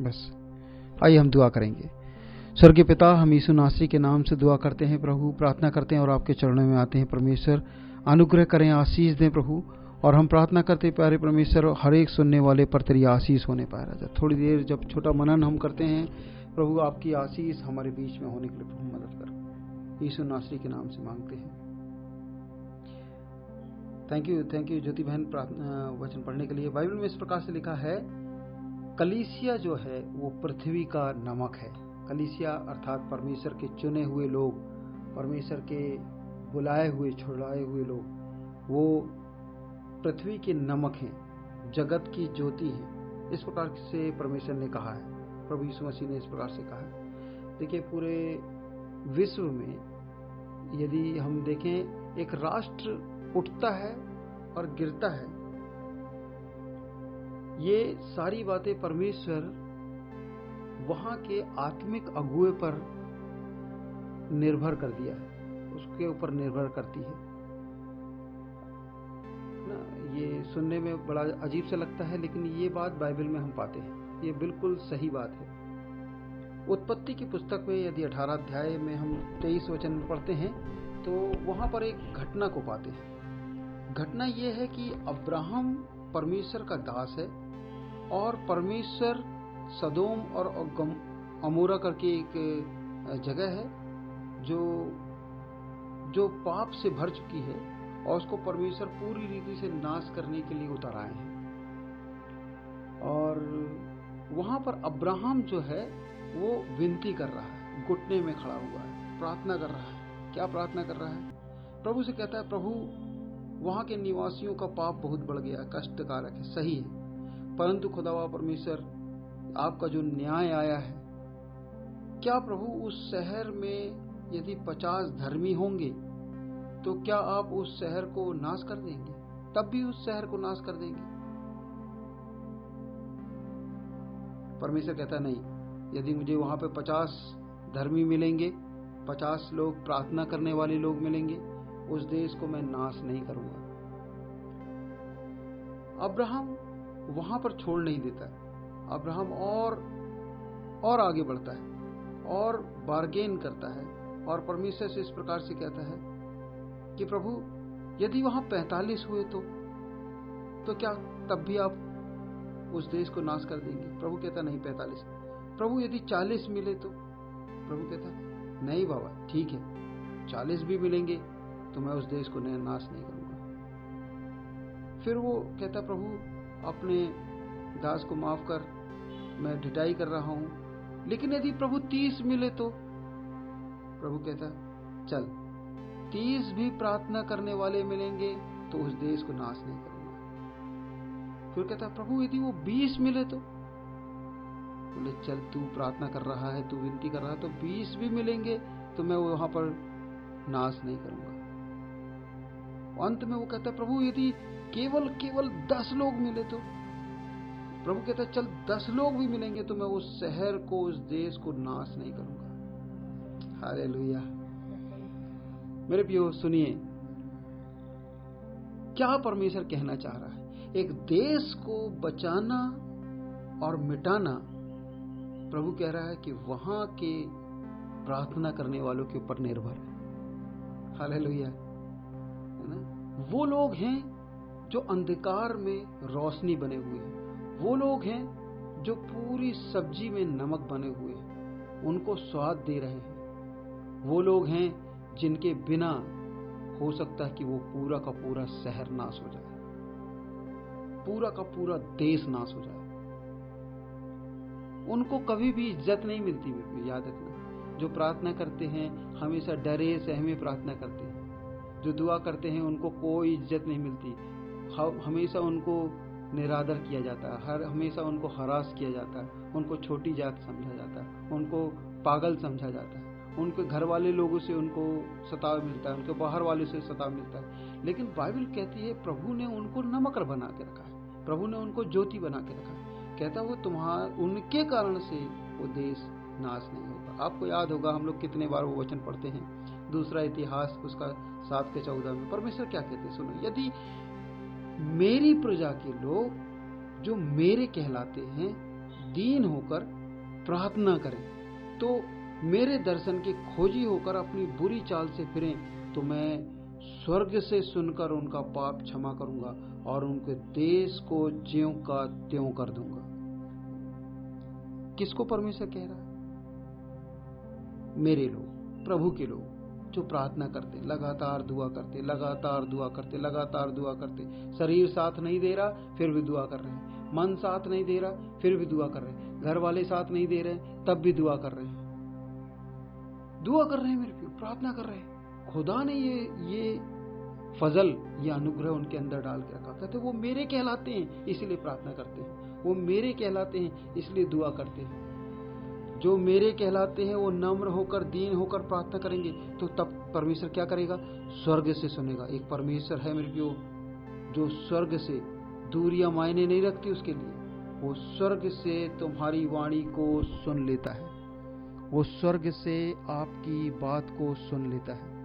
बस। आइए हम दुआ करेंगे। स्वर्गीय पिता, हम यीशु नासरी के नाम से दुआ करते हैं प्रभु, प्रार्थना करते हैं और आपके चरणों में आते हैं। परमेश्वर, अनुग्रह करें, आशीष दें प्रभु। और हम प्रार्थना करते प्यारे परमेश्वर, हर एक सुनने वाले पर तेरी आशीष होने पाए राजा। थोड़ी देर जब छोटा मनन हम करते हैं, प्रभु आपकी आशीष हमारे बीच में होने के लिए प्रभु मदद कर। यीशु नासरी के नाम से मांगते हैं। Thank you thank you Jyoti बहन वचन पढ़ने के लिए। बाइबल में इस प्रकार से लिखा है कलीसिया जो है, वो पृथ्वी का नमक है। कलीसिया अर्थात परमेश्वर के चुने हुए लोग, परमेश्वर के बुलाए हुए, छुड़ाए हुए लोग, वो पृथ्वी के नमक हैं, जगत की ज्योति है। इस प्रकार से परमेश्वर ने कहा है। प्रभु यीशु मसीह ने इस प्रकार से कहा है। देखिए, पूरे विश्व में यदि हम देखें, एक राष्ट्र उठता है और गिरता है ये सारी बातें परमेश्वर वहाँ के आत्मिक अगुए पर निर्भर कर दिया है। उसके ऊपर निर्भर करती है। ना, ये सुनने में बड़ा अजीब सा लगता है, लेकिन ये बात बाइबल में हम पाते हैं। ये बिल्कुल सही बात है। उत्पत्ति की पुस्तक में यदि अठारह अध्याय में हम तेईस वचन पढ़ते हैं तो वहाँ पर एक घटना को पाते हैं। घटना यह है कि अब्राहम परमेश्वर का दास है। और परमेश्वर सदोम और अमोरा करके एक जगह है, जो जो पाप से भर चुकी है और उसको परमेश्वर पूरी रीति से नाश करने के लिए उतर आए हैं। और वहाँ पर अब्राहम जो है, वो विनती कर रहा है, घुटने में खड़ा हुआ है, प्रार्थना कर रहा है। क्या प्रार्थना कर रहा है? प्रभु से कहता है, प्रभु, वहाँ के निवासियों का पाप बहुत बढ़ गया कष्टकारक है, सही है। परंतु खुदावा परमेश्वर, आपका जो न्याय आया है, क्या प्रभु उस शहर में यदि पचास धर्मी होंगे तो क्या आप उस शहर को नाश कर देंगे? तब भी उस शहर को नाश कर देंगे। परमेश्वर कहता नहीं, यदि मुझे वहाँ पे पचास धर्मी मिलेंगे, पचास लोग प्रार्थना करने वाले लोग मिलेंगे, उस देश को मैं नाश नहीं करूँगा। अब्राहम वहाँ पर छोड़ नहीं देता। अब्राहम और और आगे बढ़ता है, और बार्गेन करता है, और परमेश्वर से इस प्रकार से कहता है कि प्रभु, यदि वहाँ पैंतालीस हुए तो तो क्या तब भी आप उस देश को नाश कर देंगे? प्रभु कहता, नहीं, पैंतालीस। प्रभु, यदि चालीस मिले तो? प्रभु कहता, नहीं बाबा, ठीक है, चालीस भी मिलेंगे तो मैं उस देश को नया नाश नहीं करूँगा। फिर वो कहता, प्रभु अपने दास को माफ़ कर मैं ढिटाई कर रहा हूँ। लेकिन यदि प्रभु तीस मिले तो? प्रभु कहता, चल, तीस भी प्रार्थना करने वाले मिलेंगे तो उस देश को नाश नहीं करूँगा। फिर कहता, प्रभु, यदि वो बीस मिले तो? बोले, चल, तू प्रार्थना कर रहा है, तू विनती कर रहा है तो बीस भी मिलेंगे तो मैं वहाँ पर नाश नहीं करूँगा। अंत में वो कहता, प्रभु, यदि केवल केवल दस लोग मिले तो। प्रभु कहता है, चल, दस लोग भी मिलेंगे तो मैं उस शहर को, उस देश को नाश नहीं करूँगा। हरे लोहिया मेरे पियो सुनिए, क्या परमेश्वर कहना चाह रहा है? एक देश को बचाना और मिटाना, प्रभु कह रहा है कि वहाँ के प्रार्थना करने वालों के ऊपर निर्भर है। हाल है ना? वो लोग हैं जो अंधकार में रोशनी बने हुए हैं। वो लोग हैं जो पूरी सब्ज़ी में नमक बने हुए हैं। उनको स्वाद दे रहे हैं। वो लोग हैं जिनके बिना हो सकता है कि वो पूरा का पूरा शहर नाश हो जाए। पूरा का पूरा देश नाश हो जाए। उनको कभी भी इज़्ज़त नहीं मिलती याद रखना। जो प्रार्थना करते हैं, हमेशा डरे सहमे प्रार्थना करते हैं। जो दुआ करते हैं, उनको कोई इज़्ज़त नहीं मिलती। हमेशा उनको निरादर किया जाता है, हर, हमेशा उनको हरास किया जाता है, उनको छोटी जात समझा जाता है, उनको पागल समझा जाता है, उनके घर वाले लोगों से उनको सताव मिलता है, उनके बाहर वाले से सताव मिलता है। लेकिन बाइबल कहती है, प्रभु ने उनको नमकर बना के रखा है, प्रभु ने उनको ज्योति बना के रखा है। कहता है, वो तुम्हारा, उनके कारण से वो देश नाश नहीं होगा। आपको याद होगा, हम लोग कितने बार वो वचन पढ़ते हैं, दूसरा इतिहास, उसका सात के चौदह में, परमेश्वर क्या कहते हैं? सुनो, यदि मेरी प्रजा के लोग जो मेरे कहलाते हैं, दीन होकर प्रार्थना करें। तो मेरे दर्शन के खोजी होकर अपनी बुरी चाल से फिरें तो मैं स्वर्ग से सुनकर उनका पाप क्षमा करूँगा और उनके देश को ज्यों का त्यों कर दूँगा। किसको परमेश्वर कह रहा है? मेरे लोग, प्रभु के लोग। जो प्रार्थना करते, लगातार दुआ करते, लगातार दुआ करते, लगातार दुआ करते। शरीर साथ नहीं दे रहा, फिर भी दुआ कर रहे हैं। मन साथ नहीं दे रहा, फिर भी दुआ कर रहे हैं। घर वाले साथ नहीं दे रहे, तब भी दुआ कर रहे हैं। दुआ कर रहे हैं मेरे प्यो, प्रार्थना कर रहे हैं। खुदा ने ये ये फजल, ये अनुग्रह उनके अंदर डाल के रखा। कहते वो मेरे कहलाते हैं, इसलिए प्रार्थना करते हैं। वो मेरे कहलाते हैं, इसलिए दुआ करते हैं। जो मेरे कहलाते हैं, वो नम्र होकर, दीन होकर प्रार्थना करेंगे तो तब परमेश्वर क्या करेगा? स्वर्ग से सुनेगा। एक परमेश्वर है मेरे प्यो जो स्वर्ग से दूरिया, मायने नहीं रखती उसके लिए। वो स्वर्ग से तुम्हारी वाणी को सुन लेता है। वो स्वर्ग से आपकी बात को सुन लेता है।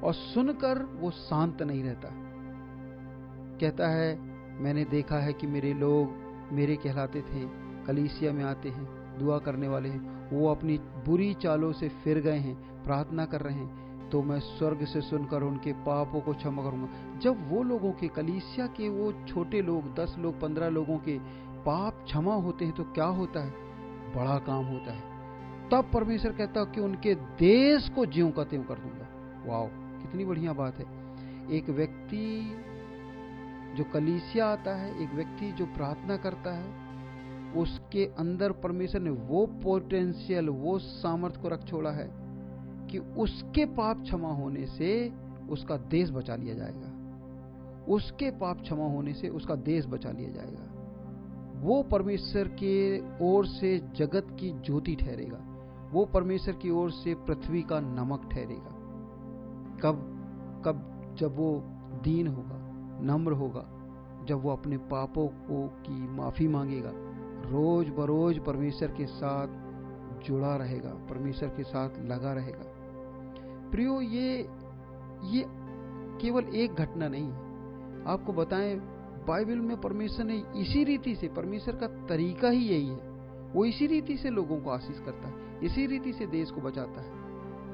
और सुनकर वो शांत नहीं रहता। कहता है, मैंने देखा है कि मेरे लोग मेरे कहलाते थे कलीसिया में आते हैं, दुआ करने वाले हैं। वो अपनी बुरी चालों से फिर गए हैं, प्रार्थना कर रहे हैं। तो मैं स्वर्ग से सुनकर उनके पापों को क्षमा करूँगा। जब वो लोगों के, कलीसिया के वो छोटे लोग, दस लोग, पंद्रह लोगों के पाप क्षमा होते हैं तो क्या होता है? बड़ा काम होता है। तब परमेश्वर कहता कि उनके देश को ज्यो का त्यों कर दूँगा। वाओ, कितनी बढ़िया बात है। एक व्यक्ति जो कलीसिया आता है, एक व्यक्ति जो प्रार्थना करता है उसके अंदर परमेश्वर ने वो पोटेंशियल वो सामर्थ्य को रख छोड़ा है कि उसके पाप क्षमा होने से उसका देश बचा लिया जाएगा। उसके पाप क्षमा होने से उसका देश बचा लिया जाएगा। वो परमेश्वर के ओर से जगत की ज्योति ठहरेगा। वो परमेश्वर की ओर से पृथ्वी का नमक ठहरेगा। कब? कब? जब वो दीन होगा, नम्र होगा, जब वो अपने पापों को की माफ़ी मांगेगा। रोज बरोज परमेश्वर के साथ जुड़ा रहेगा, परमेश्वर के साथ लगा रहेगा। प्रियो, ये ये केवल एक घटना नहीं है आपको बताएँ, बाइबल में परमेश्वर ने इसी रीति से, परमेश्वर का तरीका ही यही है, वो इसी रीति से लोगों को आशीष करता है, इसी रीति से देश को बचाता है।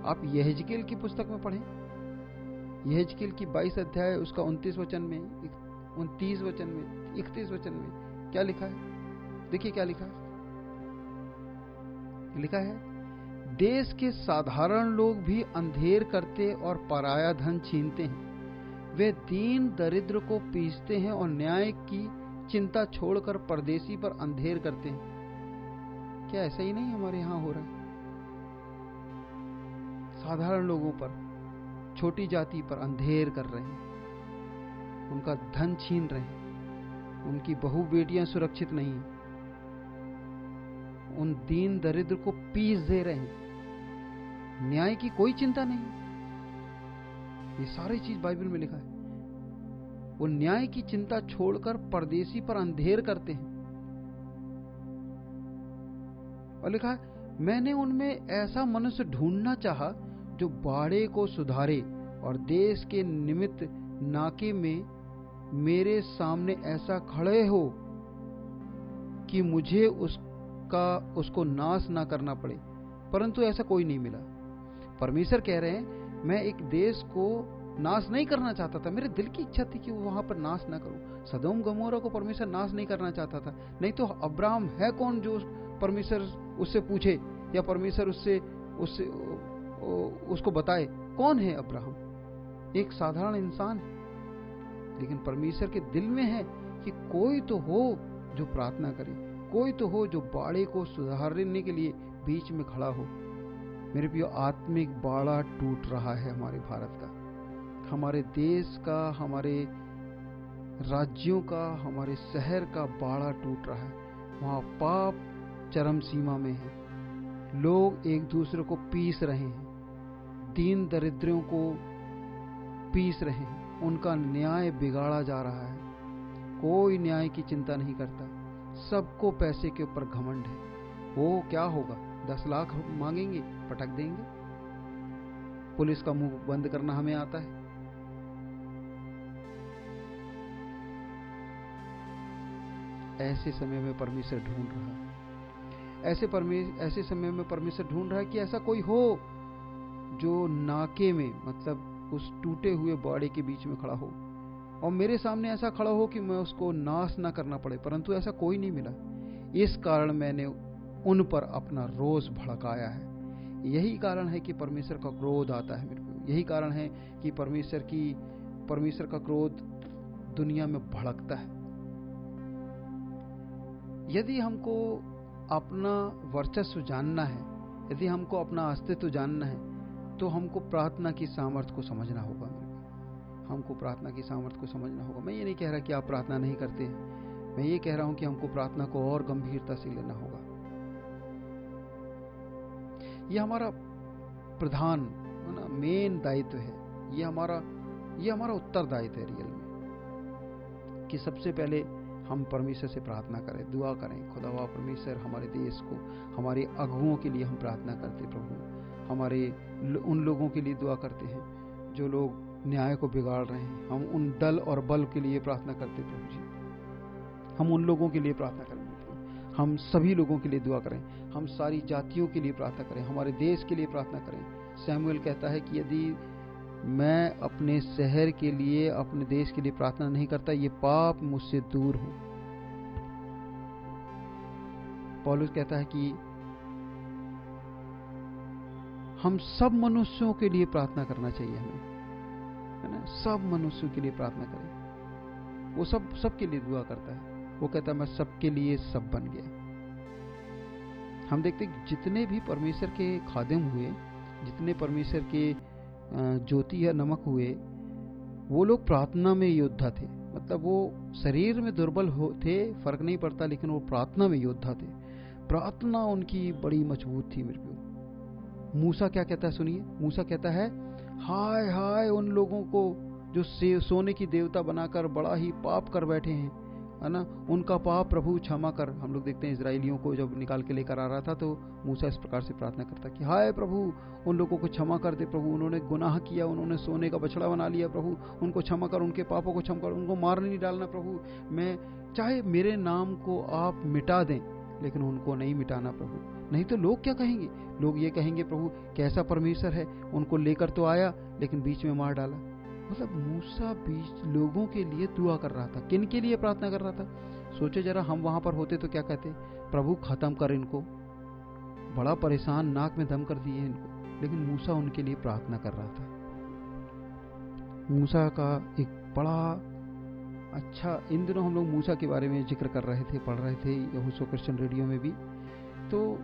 आप यहजकेल की पुस्तक में पढ़ें। यहजकेल की 22 अध्याय, उसका 29 वचन में उनतीस वचन में, इकतीस वचन में क्या लिखा है? देखिए क्या लिखा है। लिखा है, देश के साधारण लोग भी अंधेर करते और पराया धन छीनते हैं। वे दीन दरिद्र को पीसते हैं और न्याय की चिंता छोड़कर परदेशी पर अंधेर करते हैं। क्या ऐसा ही नहीं हमारे यहाँ हो रहा है? साधारण लोगों पर, छोटी जाति पर अंधेर कर रहे हैं। उनका धन छीन रहे हैं। उनकी बहु बेटियाँ सुरक्षित नहीं हैं। उन दीन दरिद्र को पीस दे रहे हैं। न्याय की कोई चिंता नहीं। ये सारी चीज़ बाइबल में लिखा है। वो न्याय की चिंता छोड़कर परदेशी पर अंधेर करते हैं। और लिखा है, मैंने उनमें ऐसा मनुष्य ढूंढना चाहा जो बाड़े को सुधारे और देश के निमित्त नाके में मेरे सामने ऐसा खड़े हो कि मुझे उस उसका उसको नाश ना करना पड़े, परंतु ऐसा कोई नहीं मिला। परमेश्वर कह रहे हैं, मैं एक देश को नाश नहीं करना चाहता था। मेरे दिल की इच्छा थी कि वहाँ पर नाश ना करूँ। सदोम गमोरा को परमेश्वर नाश नहीं करना चाहता था। नहीं तो अब्राहम है कौन जो परमेश्वर उससे पूछे या परमेश्वर उससे उससे उसको बताए? कौन है अब्राहम? एक साधारण इंसान लेकिन परमेश्वर के दिल में है कि कोई तो हो जो प्रार्थना करे। कोई तो हो जो बाड़े को सुधारने के लिए बीच में खड़ा हो। मेरे प्रियो, आत्मिक बाड़ा टूट रहा है हमारे भारत का। हमारे देश का, हमारे राज्यों का, हमारे शहर का बाड़ा टूट रहा है। वहाँ पाप चरम सीमा में है। लोग एक दूसरे को पीस रहे हैं। दीन दरिद्रों को पीस रहे हैं। उनका न्याय बिगाड़ा जा रहा है। कोई न्याय की चिंता नहीं करता। सबको पैसे के ऊपर घमंड है। वो क्या होगा? दस लाख मांगेंगे, पटक देंगे। पुलिस का मुँह बंद करना हमें आता है। ऐसे समय में परमेश्वर ढूंढ रहा है। ऐसे परमेश्वर ऐसे समय में परमेश्वर ढूंढ रहा है कि ऐसा कोई हो जो नाके में मतलब उस टूटे हुए बाड़े के बीच में खड़ा हो। और मेरे सामने ऐसा खड़ा हो कि मैं उसको नाश ना करना पड़े, परंतु ऐसा कोई नहीं मिला। इस कारण मैंने उन पर अपना रोज भड़काया है। यही कारण है कि परमेश्वर का क्रोध आता है मेरे को। यही कारण है कि परमेश्वर की, परमेश्वर का क्रोध दुनिया में भड़कता है। यदि हमको अपना वर्चस्व जानना है, यदि हमको अपना अस्तित्व जानना है तो हमको प्रार्थना की सामर्थ्य को समझना होगा। हमको प्रार्थना की सामर्थ्य को समझना होगा। मैं ये नहीं कह रहा कि आप प्रार्थना नहीं करते। मैं ये कह रहा हूँ कि हमको प्रार्थना को और गंभीरता से लेना होगा। ये हमारा प्रधान ना मेन दायित्व है। ये हमारा ये हमारा उत्तरदायित्व है रियल में। कि सबसे पहले हम परमेश्वर से प्रार्थना करें, दुआ करें, खुदावा परमेश्वर हमारे देश को, हमारे अगुओं के लिए हम प्रार्थना करते प्रभु। हमारे उन लोगों के लिए दुआ करते हैं, जो लोग न्याय को बिगाड़ रहे हैं। हम उन दल और बल के लिए प्रार्थना करते प्रभु जी। हम उन लोगों के लिए प्रार्थना करें हम सभी लोगों के लिए दुआ करें। हम सारी जातियों के लिए प्रार्थना करें। हमारे देश के लिए प्रार्थना करें। सैमुअल कहता है कि यदि मैं अपने शहर के लिए, अपने देश के लिए प्रार्थना नहीं करता, ये पाप मुझसे दूर हो। पॉलुस कहता है कि हम सब मनुष्यों के लिए प्रार्थना करना चाहिए हमें। है, सब मनुष्यों के लिए प्रार्थना करें। वो सब, सबके लिए दुआ करता है। वो कहता है, मैं सबके लिए सब बन गया। हम देखते जितने भी परमेश्वर के खादिम हुए, जितने परमेश्वर के ज्योति या नमक हुए, वो लोग प्रार्थना में योद्धा थे। मतलब वो शरीर में दुर्बल हो, थे, फ़र्क नहीं पड़ता, लेकिन वो प्रार्थना में योद्धा थे। प्रार्थना उनकी बड़ी मज़बूत थी मेरे को मूसा क्या कहता है, सुनिए। मूसा कहता है हाय हाय उन लोगों को जो सोने की देवता बनाकर बड़ा ही पाप कर बैठे हैं, है ना? उनका पाप प्रभु क्षमा कर। हम लोग देखते हैं इसराइलियों को जब निकाल के लेकर आ रहा था तो मूसा इस प्रकार से प्रार्थना करता कि, हाय प्रभु, उन लोगों को क्षमा कर दे प्रभु। उन्होंने गुनाह किया, उन्होंने सोने का बछड़ा बना लिया प्रभु। उनको क्षमा कर, उनके पापों को क्षमा कर, उनको मार नहीं डालना प्रभु। मैं, चाहे मेरे नाम को आप मिटा दें, लेकिन उनको नहीं मिटाना प्रभु। नहीं तो लोग क्या कहेंगे? लोग ये कहेंगे, प्रभु, कैसा परमेश्वर है? उनको लेकर तो आया, लेकिन बीच में मार डाला। मतलब मूसा बीच लोगों के लिए दुआ कर रहा था। किन के लिए प्रार्थना कर रहा था? सोचे जरा, हम वहाँ पर होते तो क्या कहते? प्रभु, खत्म कर इनको। बड़ा परेशान नाक में दम कर दिए इनको। लेकिन मूसा उनके लिए प्रार्थना कर रहा था। मूसा का एक बड़ा अच्छा इन दिनों हम लोग मूसा के बारे में ज़िक्र कर रहे थे, पढ़ रहे थे यहूसो क्रिश्चियन रेडियो में भी। तो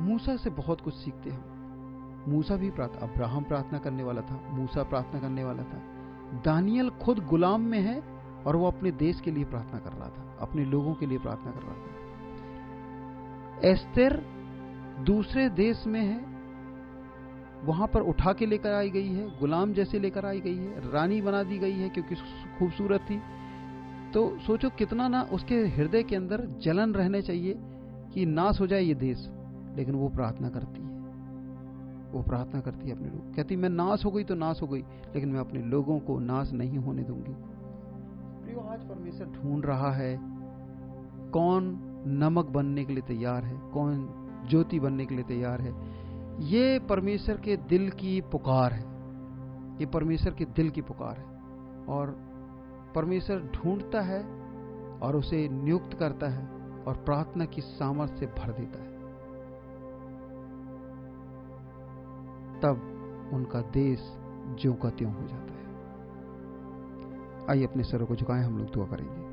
मूसा से बहुत कुछ सीखते हम मूसा भी प्रार्थना अब्राहम प्रार्थना करने वाला था, मूसा प्रार्थना करने वाला था। दानियल खुद गुलाम में है और वो अपने देश के लिए प्रार्थना कर रहा था, अपने लोगों के लिए प्रार्थना कर रहा था। एस्तेर दूसरे देश में है, वहाँ पर उठा के लेकर आई गई है, गुलाम जैसे लेकर आई गई है, रानी बना दी गई है क्योंकि खूबसूरत थी। तो सोचो कितना ना उसके हृदय के अंदर जलन रहने चाहिए कि नाश हो जाए ये देश। लेकिन वो प्रार्थना करती है। वो प्रार्थना करती है अपने लोग कहती मैं नाश हो गई तो नाश हो गई, लेकिन मैं अपने लोगों को नाश नहीं होने दूँगी। प्रियो, आज परमेश्वर ढूंढ रहा है कौन नमक बनने के लिए तैयार है, कौन ज्योति बनने के लिए तैयार है। ये परमेश्वर के दिल की पुकार है। ये परमेश्वर के दिल की पुकार है। और परमेश्वर ढूंढता है और उसे नियुक्त करता है और प्रार्थना की सामर्थ्य से भर देता है। तब उनका देश ज्यो का त्यों हो जाता है। आइए अपने सरों को झुकाएँ, हम लोग दुआ करेंगे।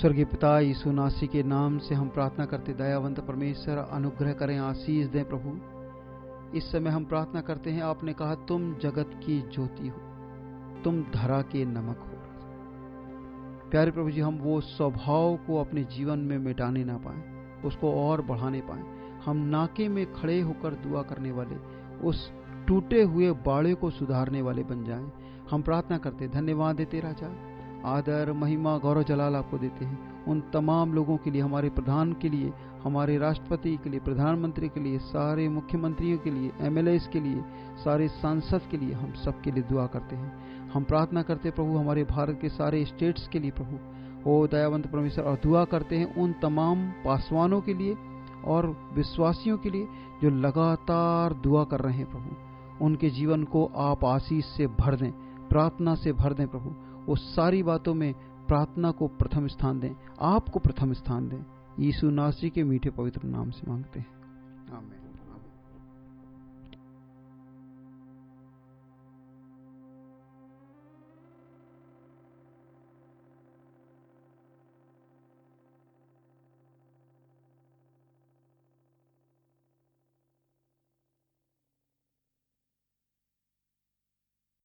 स्वर्गीय पिता, यीशु नासी के नाम से हम प्रार्थना करते, दयावंत परमेश्वर, अनुग्रह करें, आशीष दें प्रभु। इस समय हम प्रार्थना करते हैं, आपने कहा, तुम जगत की ज्योति हो, तुम धरा के नमक हो। प्यारे प्रभु जी, हम वो स्वभाव को अपने जीवन में मिटाने ना पाए, उसको और बढ़ाने पाए। हम नाके में खड़े होकर दुआ करने वाले, उस टूटे हुए बाड़े को सुधारने वाले बन जाएँ। हम प्रार्थना करते धन्यवाद देते राजा। आदर, महिमा, गौरव, जलाल आपको देते हैं। उन तमाम लोगों के लिए, हमारे प्रधान के लिए, हमारे राष्ट्रपति के लिए, प्रधानमंत्री के लिए, सारे मुख्यमंत्रियों के लिए एमएलए के लिए, सारे सांसद के लिए हम सबके लिए दुआ करते हैं। हम प्रार्थना करते प्रभु, हमारे भारत के सारे स्टेट्स के लिए, प्रभु। ओ, दयावंत परमेश्वर, और दुआ करते हैं उन तमाम पासवानों के लिए और विश्वासियों के लिए जो लगातार दुआ कर रहे हैं प्रभु, उनके जीवन को आप आशीष से भर दें, प्रार्थना से भर दें प्रभु। वो सारी बातों में प्रार्थना को प्रथम स्थान दें, आपको प्रथम स्थान दें। यीशु नासरी के मीठे पवित्र नाम से मांगते हैं।